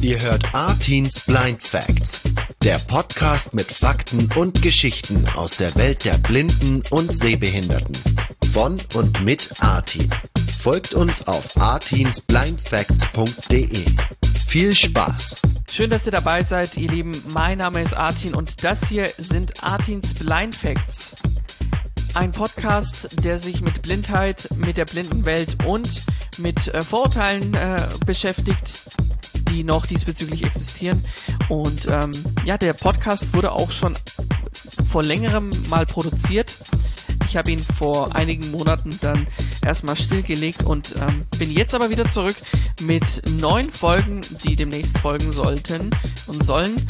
Ihr hört Artins Blind Facts, der Podcast mit Fakten und Geschichten aus der Welt der Blinden und Sehbehinderten. Von und mit Artin. Folgt uns auf artinsblindfacts.de. Viel Spaß! Schön, dass ihr dabei seid, ihr Lieben. Mein Name ist Artin und das hier sind Artins Blind Facts. Ein Podcast, der sich mit Blindheit, mit der Blindenwelt und mit äh, Vorurteilen äh, beschäftigt, die noch diesbezüglich existieren. Und ähm, ja, der Podcast wurde auch schon vor längerem mal produziert. Ich habe ihn vor einigen Monaten dann erstmal stillgelegt und ähm, bin jetzt aber wieder zurück mit neun Folgen, die demnächst folgen sollten und sollen.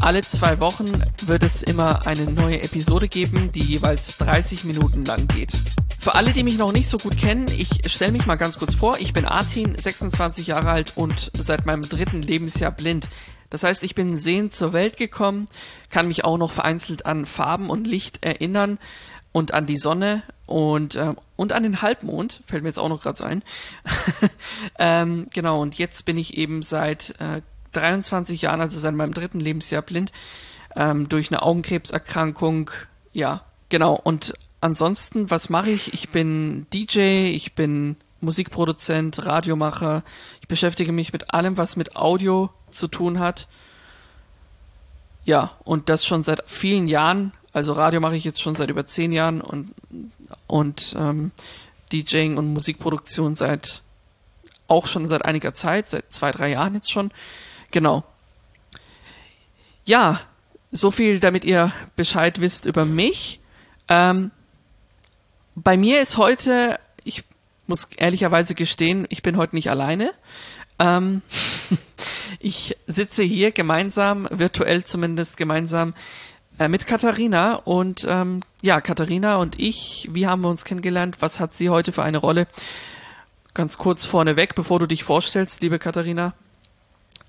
Alle zwei Wochen wird es immer eine neue Episode geben, die jeweils 30 Minuten lang geht. Für alle, die mich noch nicht so gut kennen, ich stelle mich mal ganz kurz vor. Ich bin Artin, 26 Jahre alt und seit meinem dritten Lebensjahr blind. Das heißt, ich bin sehend zur Welt gekommen, kann mich auch noch vereinzelt an Farben und Licht erinnern und an die Sonne und, äh, und an den Halbmond, fällt mir jetzt auch noch gerade so ein. ähm, genau, und jetzt bin ich eben seit äh, 23 Jahren, also seit meinem dritten Lebensjahr blind, ähm, durch eine Augenkrebserkrankung. Ja, genau. Und ansonsten, was mache ich? Ich bin DJ, ich bin Musikproduzent, Radiomacher. Ich beschäftige mich mit allem, was mit Audio zu tun hat. Ja, und das schon seit vielen Jahren. Also Radio mache ich jetzt schon seit über zehn Jahren und, und ähm, DJing und Musikproduktion seit auch schon seit einiger Zeit, seit zwei, drei Jahren jetzt schon. Genau. Ja, so viel, damit ihr Bescheid wisst über mich. Ähm, bei mir ist heute, ich muss ehrlicherweise gestehen, ich bin heute nicht alleine. Ähm, ich sitze hier gemeinsam, virtuell zumindest gemeinsam äh, mit Katharina und ähm, ja, Katharina und ich, wie haben wir uns kennengelernt? Was hat sie heute für eine Rolle? Ganz kurz vorneweg, bevor du dich vorstellst, liebe Katharina.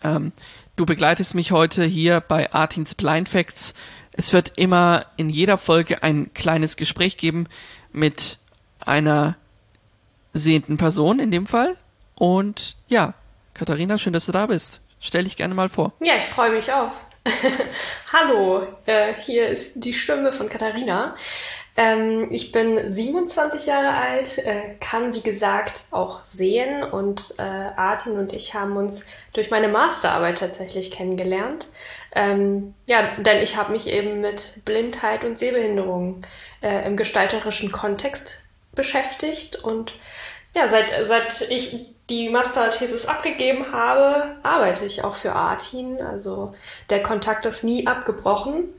Ähm, du begleitest mich heute hier bei Artins Blind Facts. Es wird immer in jeder Folge ein kleines Gespräch geben mit einer sehenden Person in dem Fall. Und ja, Katharina, schön, dass du da bist. Stell dich gerne mal vor. Ja, ich freue mich auch. Hallo, äh, hier ist die Stimme von Katharina. Ähm, ich bin 27 Jahre alt, äh, kann wie gesagt auch sehen und äh, Artin und ich haben uns durch meine Masterarbeit tatsächlich kennengelernt. Ähm, ja, denn ich habe mich eben mit Blindheit und Sehbehinderung äh, im gestalterischen Kontext beschäftigt und ja, seit, seit ich die Masterthesis abgegeben habe, arbeite ich auch für Artin. Also der Kontakt ist nie abgebrochen,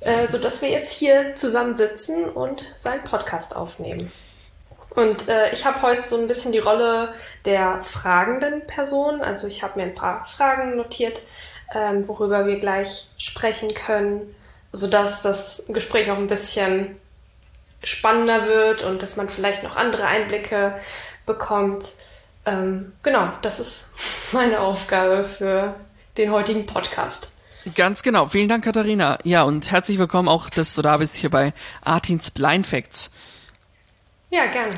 äh, sodass wir jetzt hier zusammen sitzen und seinen Podcast aufnehmen. Und äh, ich habe heute so ein bisschen die Rolle der fragenden Person. Also ich habe mir ein paar Fragen notiert, ähm, worüber wir gleich sprechen können, sodass das Gespräch auch ein bisschen spannender wird und dass man vielleicht noch andere Einblicke bekommt. Ähm, genau, das ist meine Aufgabe für den heutigen Podcast. Ganz genau. Vielen Dank, Katharina. Ja, und herzlich willkommen auch, dass du da bist hier bei Artins Blind Facts. Ja, gerne.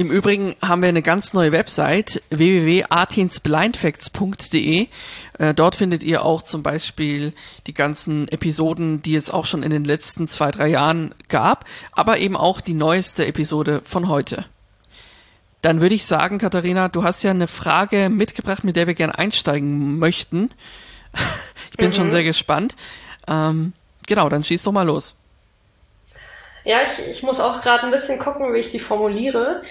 Im Übrigen haben wir eine ganz neue Website, www.artinsblindfacts.de. Äh, dort findet ihr auch zum Beispiel die ganzen Episoden, die es auch schon in den letzten zwei, drei Jahren gab, aber eben auch die neueste Episode von heute. Dann würde ich sagen, Katharina, du hast ja eine Frage mitgebracht, mit der wir gerne einsteigen möchten. Ich bin mhm. schon sehr gespannt. Ähm, genau, dann schieß doch mal los. Ja, ich, ich muss auch gerade ein bisschen gucken, wie ich die formuliere.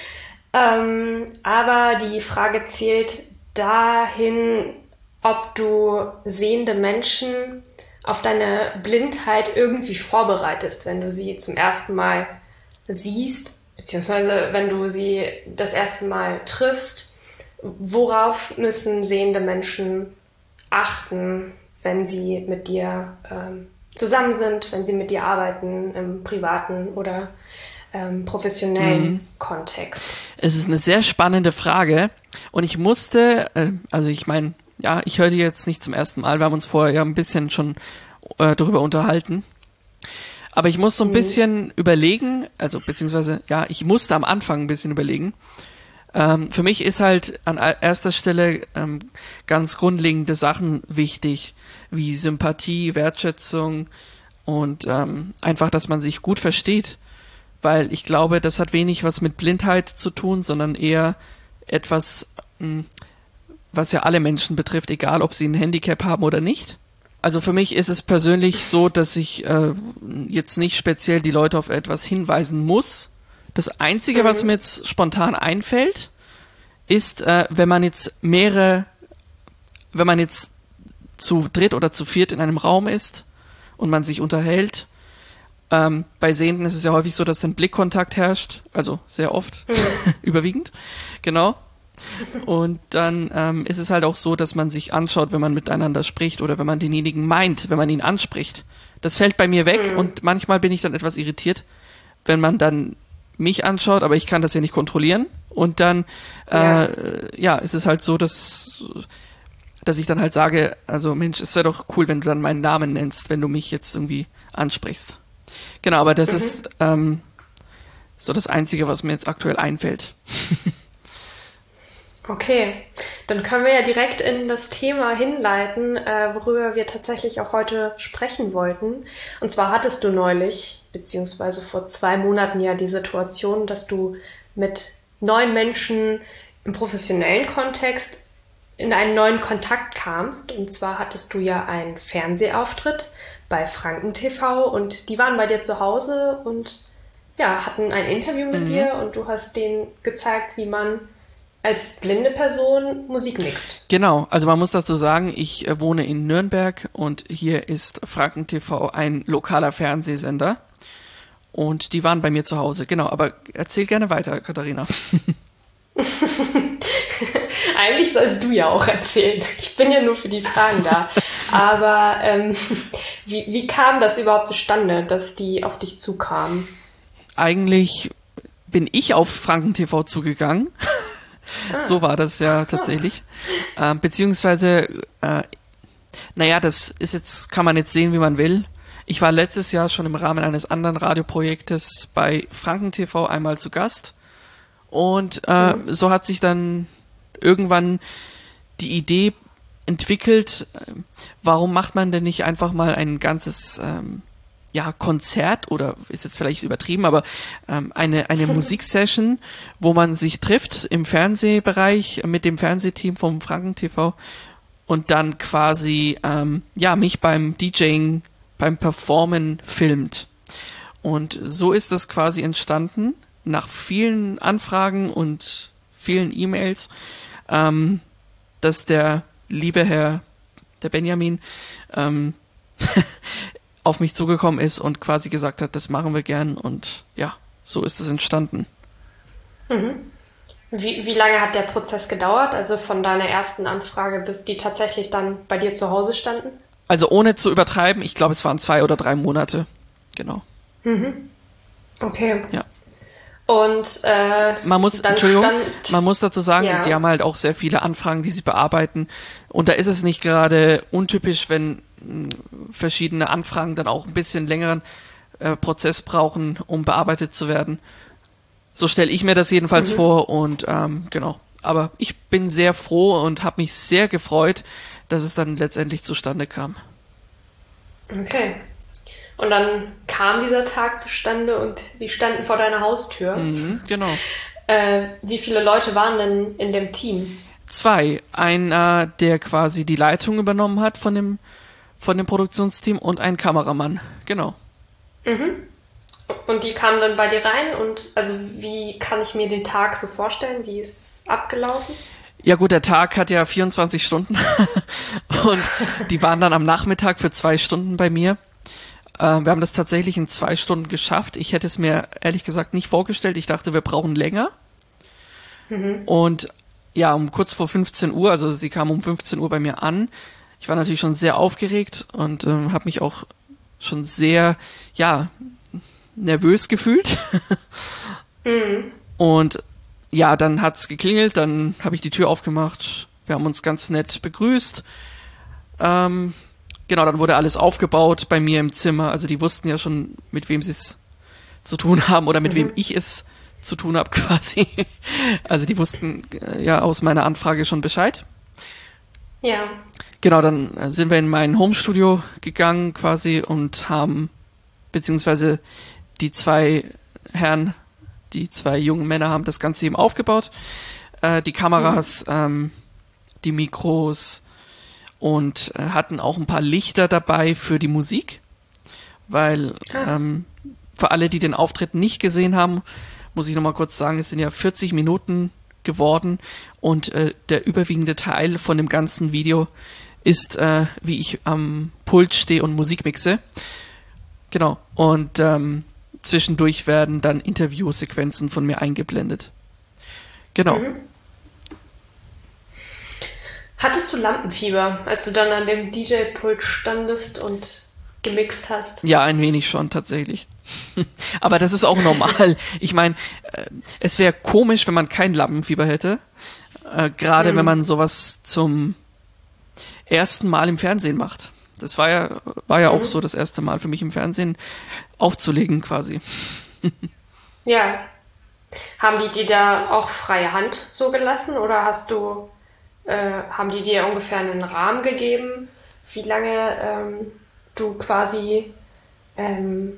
Ähm, aber die Frage zählt dahin, ob du sehende Menschen auf deine Blindheit irgendwie vorbereitest, wenn du sie zum ersten Mal siehst, beziehungsweise wenn du sie das erste Mal triffst. Worauf müssen sehende Menschen achten, wenn sie mit dir ähm, zusammen sind, wenn sie mit dir arbeiten im privaten oder ähm, professionellen mhm. Kontext? Es ist eine sehr spannende Frage und ich musste, äh, also ich meine, ja, ich höre die jetzt nicht zum ersten Mal, wir haben uns vorher ja ein bisschen schon äh, darüber unterhalten. Aber ich muss so ein mhm. bisschen überlegen, also beziehungsweise, ja, ich musste am Anfang ein bisschen überlegen, Ähm, für mich ist halt an erster Stelle ähm, ganz grundlegende Sachen wichtig, wie Sympathie, Wertschätzung und ähm, einfach, dass man sich gut versteht. Weil ich glaube, das hat wenig was mit Blindheit zu tun, sondern eher etwas, hm, was ja alle Menschen betrifft, egal ob sie ein Handicap haben oder nicht. Also für mich ist es persönlich so, dass ich äh, jetzt nicht speziell die Leute auf etwas hinweisen muss. Das Einzige, mhm. was mir jetzt spontan einfällt, ist, äh, wenn man jetzt mehrere, wenn man jetzt zu dritt oder zu viert in einem Raum ist und man sich unterhält. Ähm, bei Sehenden ist es ja häufig so, dass dann Blickkontakt herrscht, also sehr oft, mhm. überwiegend, genau. Und dann ähm, ist es halt auch so, dass man sich anschaut, wenn man miteinander spricht oder wenn man denjenigen meint, wenn man ihn anspricht. Das fällt bei mir weg mhm. und manchmal bin ich dann etwas irritiert, wenn man dann mich anschaut, aber ich kann das ja nicht kontrollieren. Und dann, ja, äh, ja ist es halt so, dass, dass ich dann halt sage, also Mensch, es wäre doch cool, wenn du dann meinen Namen nennst, wenn du mich jetzt irgendwie ansprichst. Genau, aber das mhm. ist ähm, so das Einzige, was mir jetzt aktuell einfällt. Okay, dann können wir ja direkt in das Thema hinleiten, äh, worüber wir tatsächlich auch heute sprechen wollten. Und zwar hattest du neulich, beziehungsweise vor zwei Monaten ja die Situation, dass du mit neuen Menschen im professionellen Kontext in einen neuen Kontakt kamst. Und zwar hattest du ja einen Fernsehauftritt bei Franken TV und die waren bei dir zu Hause und ja, hatten ein Interview mit mhm. dir und du hast denen gezeigt, wie man als blinde Person Musik mixt. Genau, also man muss dazu sagen, ich äh, wohne in Nürnberg und hier ist Franken TV ein lokaler Fernsehsender. Und die waren bei mir zu Hause, genau. Aber erzähl gerne weiter, Katharina. Eigentlich sollst du ja auch erzählen. Ich bin ja nur für die Fragen da. Aber ähm, wie, wie kam das überhaupt zustande, dass die auf dich zukamen? Eigentlich bin ich auf Franken TV zugegangen. Ah. So war das ja tatsächlich. Ah. Äh, beziehungsweise, äh, naja, das ist jetzt, kann man jetzt sehen, wie man will. Ich war letztes Jahr schon im Rahmen eines anderen Radioprojektes bei Franken TV einmal zu Gast. Und äh, mhm. so hat sich dann irgendwann die Idee entwickelt, äh, warum macht man denn nicht einfach mal ein ganzes ähm, ja, Konzert oder ist jetzt vielleicht übertrieben, aber ähm, eine, eine Musiksession, wo man sich trifft im Fernsehbereich mit dem Fernsehteam vom Franken TV und dann quasi ähm, ja mich beim DJing, beim Performen filmt. Und so ist das quasi entstanden nach vielen Anfragen und vielen E-Mails, ähm, dass der liebe Herr, der Benjamin, ähm, auf mich zugekommen ist und quasi gesagt hat, das machen wir gern und ja, so ist es entstanden. Mhm. Wie, wie lange hat der Prozess gedauert? Also von deiner ersten Anfrage bis die tatsächlich dann bei dir zu Hause standen? Also ohne zu übertreiben, ich glaube, es waren zwei oder drei Monate. Genau. Mhm. Okay. Ja. Und äh, man muss, Entschuldigung, stand, man muss dazu sagen, ja. die haben halt auch sehr viele Anfragen, die sie bearbeiten. Und da ist es nicht gerade untypisch, wenn verschiedene Anfragen dann auch ein bisschen längeren äh, Prozess brauchen, um bearbeitet zu werden. So stelle ich mir das jedenfalls mhm. vor und ähm, genau. Aber ich bin sehr froh und habe mich sehr gefreut, dass es dann letztendlich zustande kam. Okay. Und dann kam dieser Tag zustande und die standen vor deiner Haustür. Mhm, genau. Äh, wie viele Leute waren denn in dem Team? Zwei. Einer, der quasi die Leitung übernommen hat von dem von dem Produktionsteam und ein Kameramann. Genau. Mhm. Und die kamen dann bei dir rein und also wie kann ich mir den Tag so vorstellen? Wie ist es abgelaufen? Ja gut, der Tag hat ja 24 Stunden und die waren dann am Nachmittag für zwei Stunden bei mir. Äh, wir haben das tatsächlich in zwei Stunden geschafft. Ich hätte es mir ehrlich gesagt nicht vorgestellt. Ich dachte, wir brauchen länger. Mhm. Und ja, um kurz vor 15 Uhr, also sie kam um 15 Uhr bei mir an, ich war natürlich schon sehr aufgeregt und ähm, habe mich auch schon sehr, ja, nervös gefühlt. mhm. Und ja, dann hat's geklingelt, dann habe ich die Tür aufgemacht. Wir haben uns ganz nett begrüßt. Ähm, genau, dann wurde alles aufgebaut bei mir im Zimmer. Also die wussten ja schon, mit wem sie es zu tun haben oder mit mhm. wem ich es zu tun habe quasi. Also die wussten äh, ja aus meiner Anfrage schon Bescheid. Ja. Genau, dann äh, sind wir in mein Homestudio gegangen quasi und haben, beziehungsweise die zwei Herren, die zwei jungen Männer haben das Ganze eben aufgebaut. Äh, die Kameras, mhm. ähm, die Mikros und äh, hatten auch ein paar Lichter dabei für die Musik, weil ah. ähm, für alle, die den Auftritt nicht gesehen haben, muss ich nochmal kurz sagen, es sind ja 40 Minuten geworden und äh, der überwiegende Teil von dem ganzen Video ist, äh, wie ich am Pult stehe und Musik mixe. Genau. Und ähm, zwischendurch werden dann Interviewsequenzen von mir eingeblendet. Genau. Mhm. Hattest du Lampenfieber, als du dann an dem DJ-Pult standest und gemixt hast? Ja, ein wenig schon tatsächlich. Aber das ist auch normal. ich meine, äh, es wäre komisch, wenn man kein Lampenfieber hätte. Äh, Gerade mhm. wenn man sowas zum ersten Mal im Fernsehen macht. Das war ja, war ja auch so das erste Mal für mich im Fernsehen aufzulegen quasi. ja. Haben die dir da auch freie Hand so gelassen oder hast du, äh, haben die dir ungefähr einen Rahmen gegeben, wie lange ähm, du quasi ähm,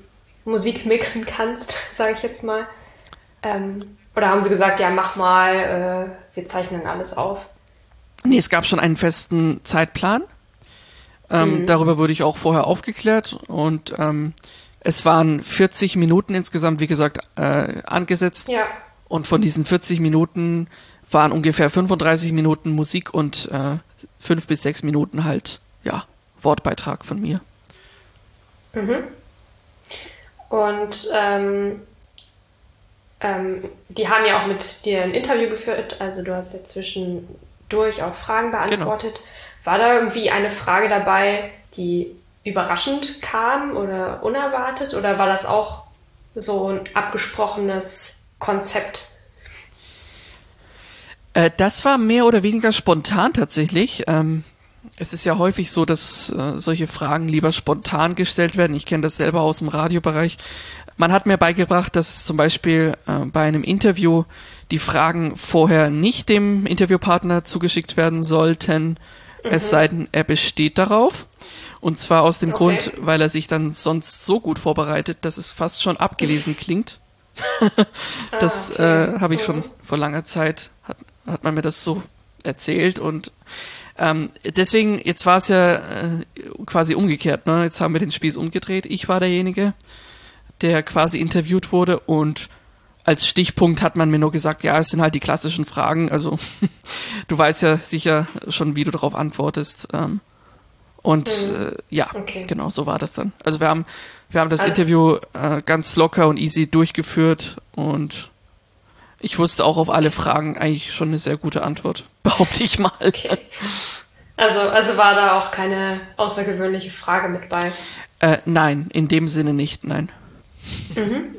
Musik mixen kannst, sage ich jetzt mal? Ähm, oder haben sie gesagt, ja, mach mal, äh, wir zeichnen alles auf? Nee, es gab schon einen festen Zeitplan. Ähm, mhm. Darüber wurde ich auch vorher aufgeklärt und ähm, es waren 40 Minuten insgesamt, wie gesagt, äh, angesetzt. Ja. Und von diesen 40 Minuten waren ungefähr 35 Minuten Musik und äh, 5 bis 6 Minuten halt, ja, Wortbeitrag von mir. Mhm. Und ähm, ähm, die haben ja auch mit dir ein Interview geführt, also du hast ja zwischendurch auch Fragen beantwortet. Genau. War da irgendwie eine Frage dabei, die überraschend kam oder unerwartet oder war das auch so ein abgesprochenes Konzept? Äh, das war mehr oder weniger spontan tatsächlich. Ähm, es ist ja häufig so, dass äh, solche Fragen lieber spontan gestellt werden. Ich kenne das selber aus dem Radiobereich. Man hat mir beigebracht, dass zum Beispiel äh, bei einem Interview die Fragen vorher nicht dem Interviewpartner zugeschickt werden sollten, mhm. es sei denn, er besteht darauf. Und zwar aus dem okay. Grund, weil er sich dann sonst so gut vorbereitet, dass es fast schon abgelesen klingt. das ah, okay. äh, habe ich schon vor langer Zeit, hat, hat man mir das so erzählt und ähm, deswegen, jetzt war es ja äh, quasi umgekehrt, ne? Jetzt haben wir den Spieß umgedreht. Ich war derjenige, der quasi interviewt wurde und als Stichpunkt hat man mir nur gesagt, ja, es sind halt die klassischen Fragen. Also du weißt ja sicher schon, wie du darauf antwortest. Ähm, und mhm. äh, ja, okay. genau, so war das dann. Also wir haben, wir haben das also, Interview äh, ganz locker und easy durchgeführt und ich wusste auch auf alle Fragen eigentlich schon eine sehr gute Antwort, behaupte ich mal. Okay. Also, also war da auch keine außergewöhnliche Frage mit bei? Äh, nein, in dem Sinne nicht, nein. Mhm.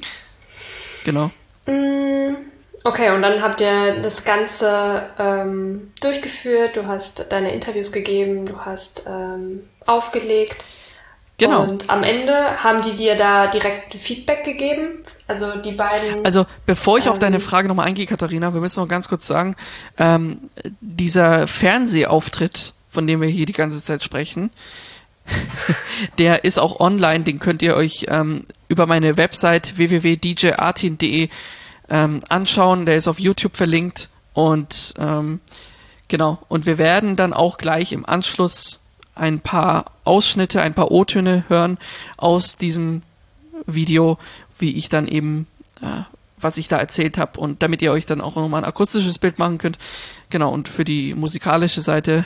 Genau. Mm, okay, und dann habt ihr das Ganze ähm, durchgeführt, du hast deine Interviews gegeben, du hast ähm, aufgelegt. Genau. Und am Ende haben die dir da direkt Feedback gegeben? Also die beiden. Also bevor ich ähm, auf deine Frage nochmal eingehe, Katharina, wir müssen noch ganz kurz sagen, ähm, dieser Fernsehauftritt, von dem wir hier die ganze Zeit sprechen, der ist auch online, den könnt ihr euch ähm, über meine Website www.djartin.de ähm, anschauen. Der ist auf YouTube verlinkt und ähm, genau. Und wir werden dann auch gleich im Anschluss ein paar Ausschnitte, ein paar O-Töne hören aus diesem Video, wie ich dann eben, äh, was ich da erzählt habe und damit ihr euch dann auch nochmal ein akustisches Bild machen könnt. Genau, und für die musikalische Seite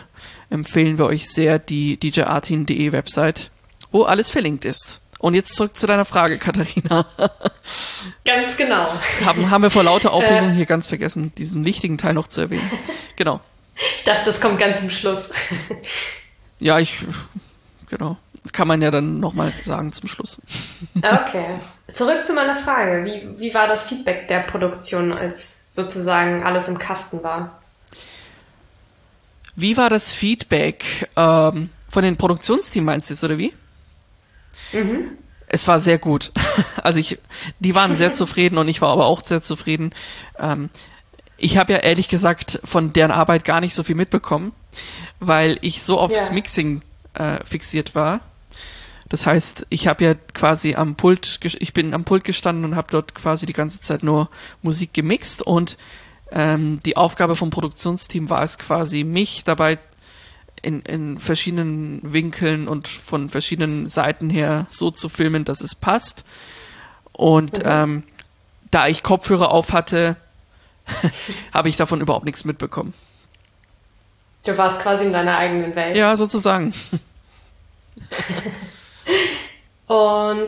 empfehlen wir euch sehr die djartin.de Website, wo alles verlinkt ist. Und jetzt zurück zu deiner Frage, Katharina. Ganz genau. Haben, haben wir vor lauter Aufregung äh, hier ganz vergessen, diesen wichtigen Teil noch zu erwähnen. Genau. Ich dachte, das kommt ganz zum Schluss. Ja, ich, genau. Kann man ja dann nochmal sagen zum Schluss. Okay. Zurück zu meiner Frage. Wie, wie war das Feedback der Produktion, als sozusagen alles im Kasten war? Wie war das Feedback ähm, von den Produktionsteam meinst du jetzt, oder wie? Mhm. es war sehr gut. Also ich, die waren sehr zufrieden und ich war aber auch sehr zufrieden. Ähm, ich habe ja ehrlich gesagt von deren Arbeit gar nicht so viel mitbekommen, weil ich so aufs ja. Mixing äh, fixiert war. Das heißt, ich habe ja quasi am Pult, ich bin am Pult gestanden und habe dort quasi die ganze Zeit nur Musik gemixt und ähm, die Aufgabe vom Produktionsteam war es quasi, mich dabei in, in verschiedenen Winkeln und von verschiedenen Seiten her so zu filmen, dass es passt. Und mhm. ähm, da ich Kopfhörer auf hatte, habe ich davon überhaupt nichts mitbekommen. Du warst quasi in deiner eigenen Welt. Ja, sozusagen. Und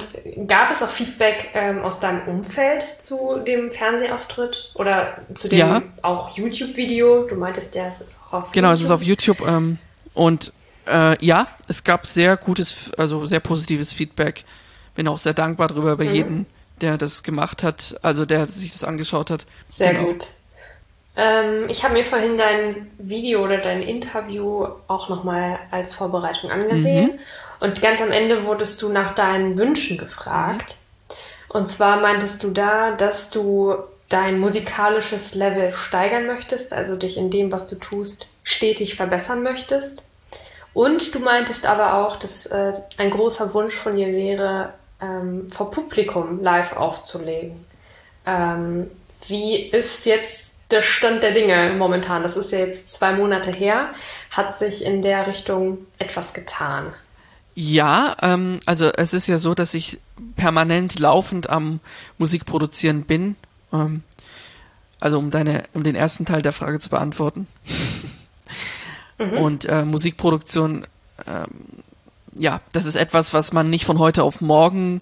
gab es auch Feedback ähm, aus deinem Umfeld zu dem Fernsehauftritt oder zu dem ja. auch YouTube-Video? Du meintest ja, es ist auch auf genau, YouTube. Genau, es ist auf YouTube. Ähm, und äh, ja, es gab sehr gutes, also sehr positives Feedback. Bin auch sehr dankbar darüber bei mhm. jedem, der das gemacht hat, also der sich das angeschaut hat. Sehr genau. gut. Ähm, ich habe mir vorhin dein Video oder dein Interview auch nochmal als Vorbereitung angesehen. Mhm. Und ganz am Ende wurdest du nach deinen Wünschen gefragt. Und zwar meintest du da, dass du dein musikalisches Level steigern möchtest, also dich in dem, was du tust, stetig verbessern möchtest. Und du meintest aber auch, dass äh, ein großer Wunsch von dir wäre, ähm, vor Publikum live aufzulegen. Ähm, wie ist jetzt der Stand der Dinge momentan? Das ist ja jetzt zwei Monate her. Hat sich in der Richtung etwas getan? Ja, ähm, also es ist ja so, dass ich permanent laufend am Musikproduzieren bin. Ähm, also um deine, um den ersten Teil der Frage zu beantworten. mhm. Und äh, Musikproduktion, ähm, ja, das ist etwas, was man nicht von heute auf morgen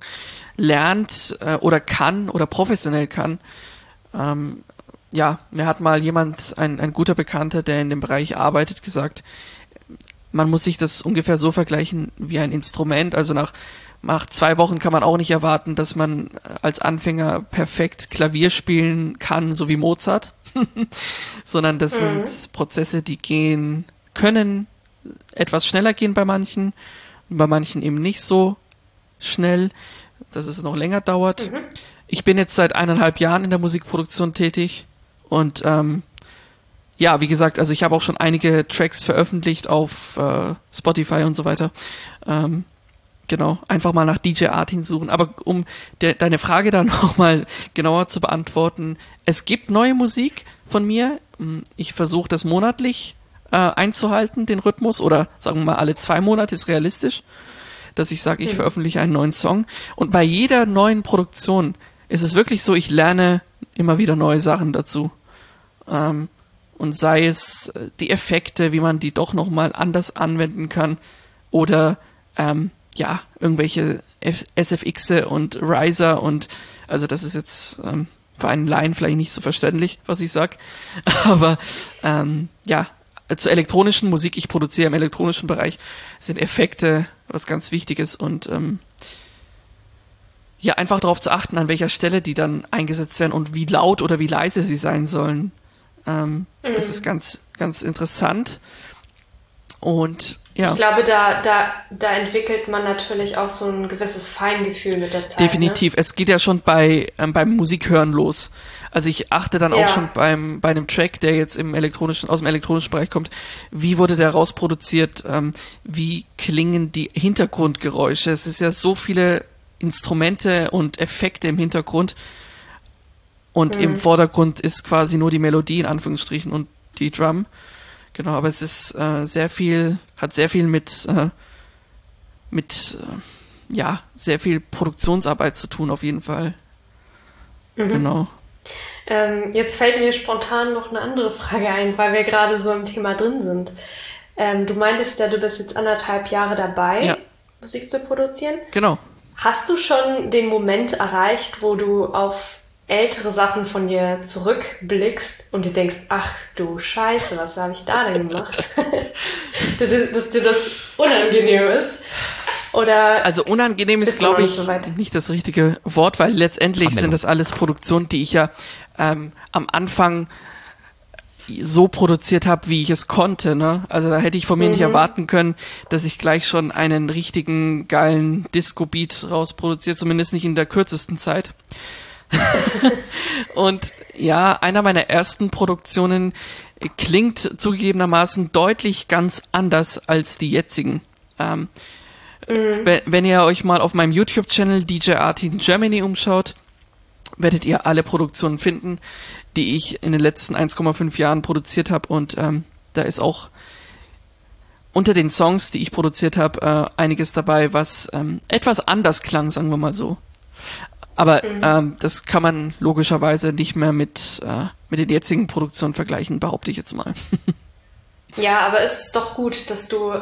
lernt äh, oder kann oder professionell kann. Ähm, ja, mir hat mal jemand, ein, ein guter Bekannter, der in dem Bereich arbeitet, gesagt, man muss sich das ungefähr so vergleichen wie ein Instrument. Also nach, nach zwei Wochen kann man auch nicht erwarten, dass man als Anfänger perfekt Klavier spielen kann, so wie Mozart. Sondern das mhm. sind Prozesse, die gehen, können etwas schneller gehen bei manchen, bei manchen eben nicht so schnell, dass es noch länger dauert. Mhm. Ich bin jetzt seit eineinhalb Jahren in der Musikproduktion tätig und ähm, ja, wie gesagt, also ich habe auch schon einige Tracks veröffentlicht auf äh, Spotify und so weiter. Ähm, genau, einfach mal nach DJ Artin suchen. Aber um de deine Frage dann nochmal genauer zu beantworten, es gibt neue Musik von mir. Hm, ich versuche das monatlich äh, einzuhalten, den Rhythmus, oder sagen wir mal alle zwei Monate ist realistisch, dass ich sage, ich mhm. veröffentliche einen neuen Song. Und bei jeder neuen Produktion ist es wirklich so, ich lerne immer wieder neue Sachen dazu. Ähm, und sei es äh, die Effekte, wie man die doch nochmal anders anwenden kann oder ähm, ja, irgendwelche SFX und Riser und also das ist jetzt ähm, für einen Laien vielleicht nicht so verständlich, was ich sag, aber ähm, ja, zur elektronischen Musik, ich produziere im elektronischen Bereich, sind Effekte was ganz Wichtiges und ähm, ja, einfach darauf zu achten, an welcher Stelle die dann eingesetzt werden und wie laut oder wie leise sie sein sollen. Ähm, mhm. Das ist ganz, ganz interessant. Und ja. Ich glaube, da, da, da entwickelt man natürlich auch so ein gewisses Feingefühl mit der Zeit. Definitiv. Ne? Es geht ja schon bei, ähm, beim Musikhören los. Also ich achte dann ja. auch schon beim, bei einem Track, der jetzt im elektronischen, aus dem elektronischen Bereich kommt, wie wurde der rausproduziert, ähm, wie klingen die Hintergrundgeräusche. Es ist ja so viele Instrumente und Effekte im Hintergrund und mhm. im Vordergrund ist quasi nur die Melodie in Anführungsstrichen und die Drum. Genau, aber es ist äh, sehr viel, hat sehr viel mit, äh, mit, äh, ja, sehr viel Produktionsarbeit zu tun, auf jeden Fall. Mhm. Genau. Ähm, jetzt fällt mir spontan noch eine andere Frage ein, weil wir gerade so im Thema drin sind. Ähm, du meintest ja, du bist jetzt anderthalb Jahre dabei, ja. Musik zu produzieren. Genau. Hast du schon den Moment erreicht, wo du auf ältere Sachen von dir zurückblickst und dir denkst, ach du Scheiße, was habe ich da denn gemacht? dass dir das unangenehm ist. Oder also unangenehm ist, glaube ich, so nicht das richtige Wort, weil letztendlich Amen. sind das alles Produktionen, die ich ja ähm, am Anfang so produziert habe, wie ich es konnte. Ne? Also da hätte ich von mir mhm. nicht erwarten können, dass ich gleich schon einen richtigen geilen Disco-Beat rausproduziere, zumindest nicht in der kürzesten Zeit. und ja, einer meiner ersten Produktionen klingt zugegebenermaßen deutlich ganz anders als die jetzigen. Ähm, mhm. Wenn ihr euch mal auf meinem YouTube-Channel DJ Artin Germany umschaut, werdet ihr alle Produktionen finden, die ich in den letzten 1,5 Jahren produziert habe. Und ähm, da ist auch unter den Songs, die ich produziert habe, äh, einiges dabei, was ähm, etwas anders klang, sagen wir mal so. Aber mhm. ähm, das kann man logischerweise nicht mehr mit, äh, mit den jetzigen Produktionen vergleichen, behaupte ich jetzt mal. ja, aber es ist doch gut, dass du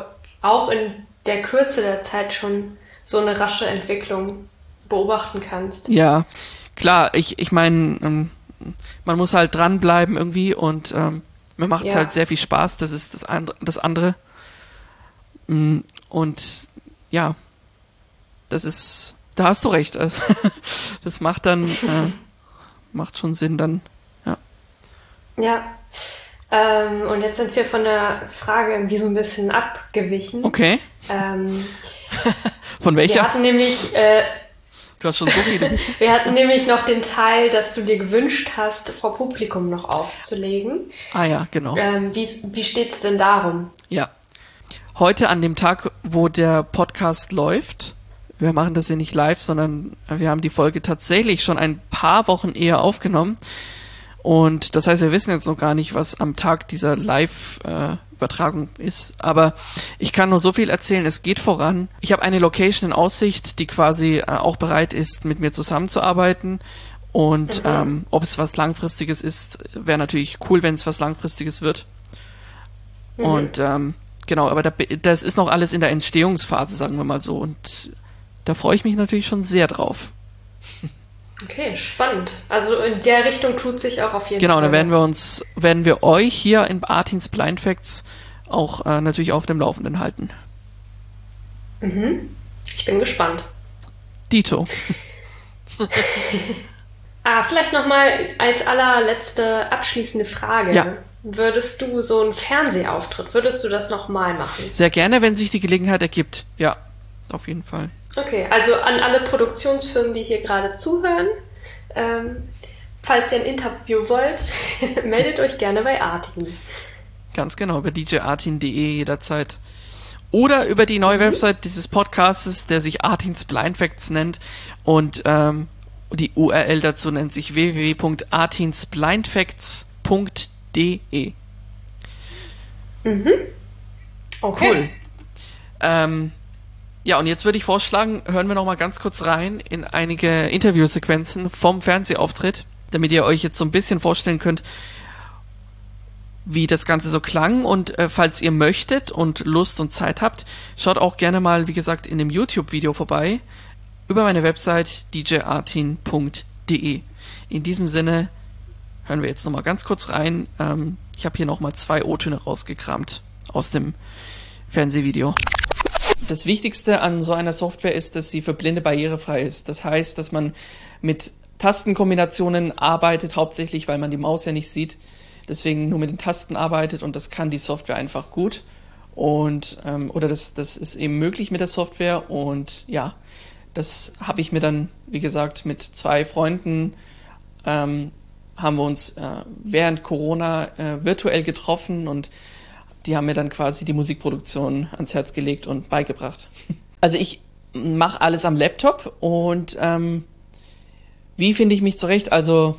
auch in der Kürze der Zeit schon so eine rasche Entwicklung beobachten kannst. Ja, klar, ich, ich meine, ähm, man muss halt dranbleiben irgendwie und ähm, mir macht es ja. halt sehr viel Spaß, das ist das, and das andere. Mm, und ja, das ist da hast du recht. Also, das macht dann, äh, macht schon Sinn dann, ja. Ja. Ähm, und jetzt sind wir von der Frage irgendwie so ein bisschen abgewichen. Okay. Ähm, von welcher? Wir hatten nämlich, äh, Du hast schon so viele. wir hatten nämlich noch den Teil, dass du dir gewünscht hast, vor Publikum noch aufzulegen. Ah ja, genau. Ähm, wie wie steht es denn darum? Ja. Heute an dem Tag, wo der Podcast läuft, wir machen das ja nicht live, sondern wir haben die Folge tatsächlich schon ein paar Wochen eher aufgenommen. Und das heißt, wir wissen jetzt noch gar nicht, was am Tag dieser Live-Übertragung ist. Aber ich kann nur so viel erzählen. Es geht voran. Ich habe eine Location in Aussicht, die quasi äh, auch bereit ist, mit mir zusammenzuarbeiten. Und mhm. ähm, ob es was Langfristiges ist, wäre natürlich cool, wenn es was Langfristiges wird. Mhm. Und ähm, genau, aber da, das ist noch alles in der Entstehungsphase, sagen wir mal so. Und da freue ich mich natürlich schon sehr drauf. Okay, spannend. Also in der Richtung tut sich auch auf jeden genau, Fall. Genau, dann werden wir uns, werden wir euch hier in Artins Blind Facts auch äh, natürlich auf dem Laufenden halten. Mhm. Ich bin gespannt. Dito. ah, vielleicht nochmal als allerletzte abschließende Frage. Ja. Würdest du so einen Fernsehauftritt, würdest du das nochmal machen? Sehr gerne, wenn sich die Gelegenheit ergibt. Ja, auf jeden Fall. Okay, also an alle Produktionsfirmen, die hier gerade zuhören, ähm, falls ihr ein Interview wollt, meldet euch gerne bei Artin. Ganz genau, über djartin.de jederzeit. Oder über die neue mhm. Website dieses Podcasts, der sich Artins Blind Facts nennt. Und ähm, die URL dazu nennt sich www.artinsblindfacts.de. Mhm. Okay. Cool. Ähm, ja, und jetzt würde ich vorschlagen, hören wir noch mal ganz kurz rein in einige Interviewsequenzen vom Fernsehauftritt, damit ihr euch jetzt so ein bisschen vorstellen könnt, wie das Ganze so klang. Und äh, falls ihr möchtet und Lust und Zeit habt, schaut auch gerne mal, wie gesagt, in dem YouTube-Video vorbei über meine Website djartin.de. In diesem Sinne hören wir jetzt noch mal ganz kurz rein. Ähm, ich habe hier noch mal zwei O-Töne rausgekramt aus dem Fernsehvideo das Wichtigste an so einer Software ist, dass sie für Blinde barrierefrei ist. Das heißt, dass man mit Tastenkombinationen arbeitet, hauptsächlich, weil man die Maus ja nicht sieht. Deswegen nur mit den Tasten arbeitet und das kann die Software einfach gut. Und ähm, oder das, das ist eben möglich mit der Software. Und ja, das habe ich mir dann, wie gesagt, mit zwei Freunden ähm, haben wir uns äh, während Corona äh, virtuell getroffen und die haben mir dann quasi die Musikproduktion ans Herz gelegt und beigebracht. Also ich mache alles am Laptop und ähm, wie finde ich mich zurecht? Also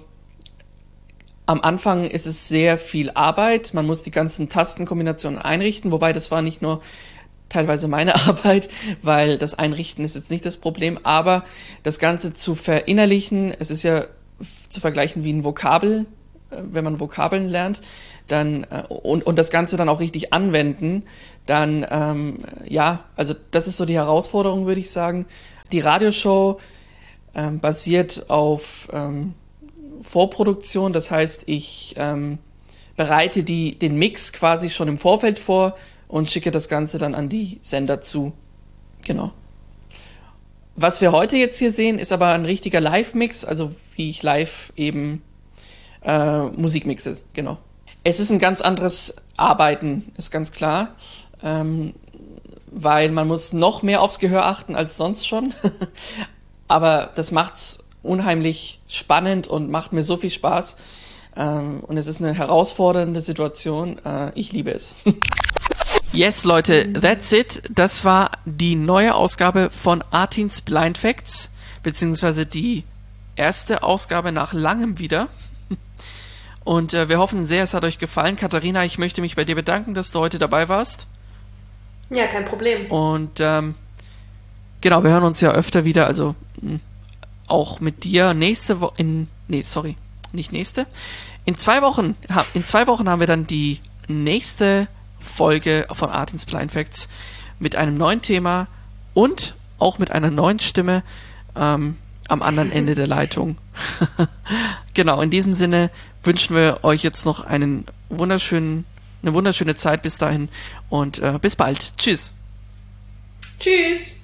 am Anfang ist es sehr viel Arbeit. Man muss die ganzen Tastenkombinationen einrichten, wobei das war nicht nur teilweise meine Arbeit, weil das Einrichten ist jetzt nicht das Problem, aber das Ganze zu verinnerlichen, es ist ja zu vergleichen wie ein Vokabel, wenn man Vokabeln lernt dann äh, und, und das Ganze dann auch richtig anwenden, dann ähm, ja, also das ist so die Herausforderung, würde ich sagen. Die Radioshow ähm, basiert auf ähm, Vorproduktion, das heißt, ich ähm, bereite die, den Mix quasi schon im Vorfeld vor und schicke das Ganze dann an die Sender zu. Genau. Was wir heute jetzt hier sehen, ist aber ein richtiger Live-Mix, also wie ich live eben äh, Musik mixe, genau. es ist ein ganz anderes Arbeiten, ist ganz klar. Ähm, weil man muss noch mehr aufs Gehör achten als sonst schon. Aber das macht's unheimlich spannend und macht mir so viel Spaß. Ähm, und es ist eine herausfordernde Situation. Äh, ich liebe es. yes, Leute, that's it. Das war die neue Ausgabe von Artins Blind Facts, beziehungsweise die erste Ausgabe nach langem wieder. Und äh, wir hoffen sehr, es hat euch gefallen. Katharina, ich möchte mich bei dir bedanken, dass du heute dabei warst. Ja, kein Problem. Und ähm, genau, wir hören uns ja öfter wieder, also mh, hm, auch mit dir nächste Woche in nee, sorry, nicht nächste. In zwei Wochen in zwei Wochen haben wir dann die nächste Folge von Artins Blind Facts mit einem neuen Thema und auch mit einer neuen Stimme ähm, am anderen Ende der Leitung. genau, in diesem Sinne wünschen wir euch jetzt noch einen wunderschönen eine wunderschöne Zeit bis dahin und äh, bis bald. Tschüss. Tschüss.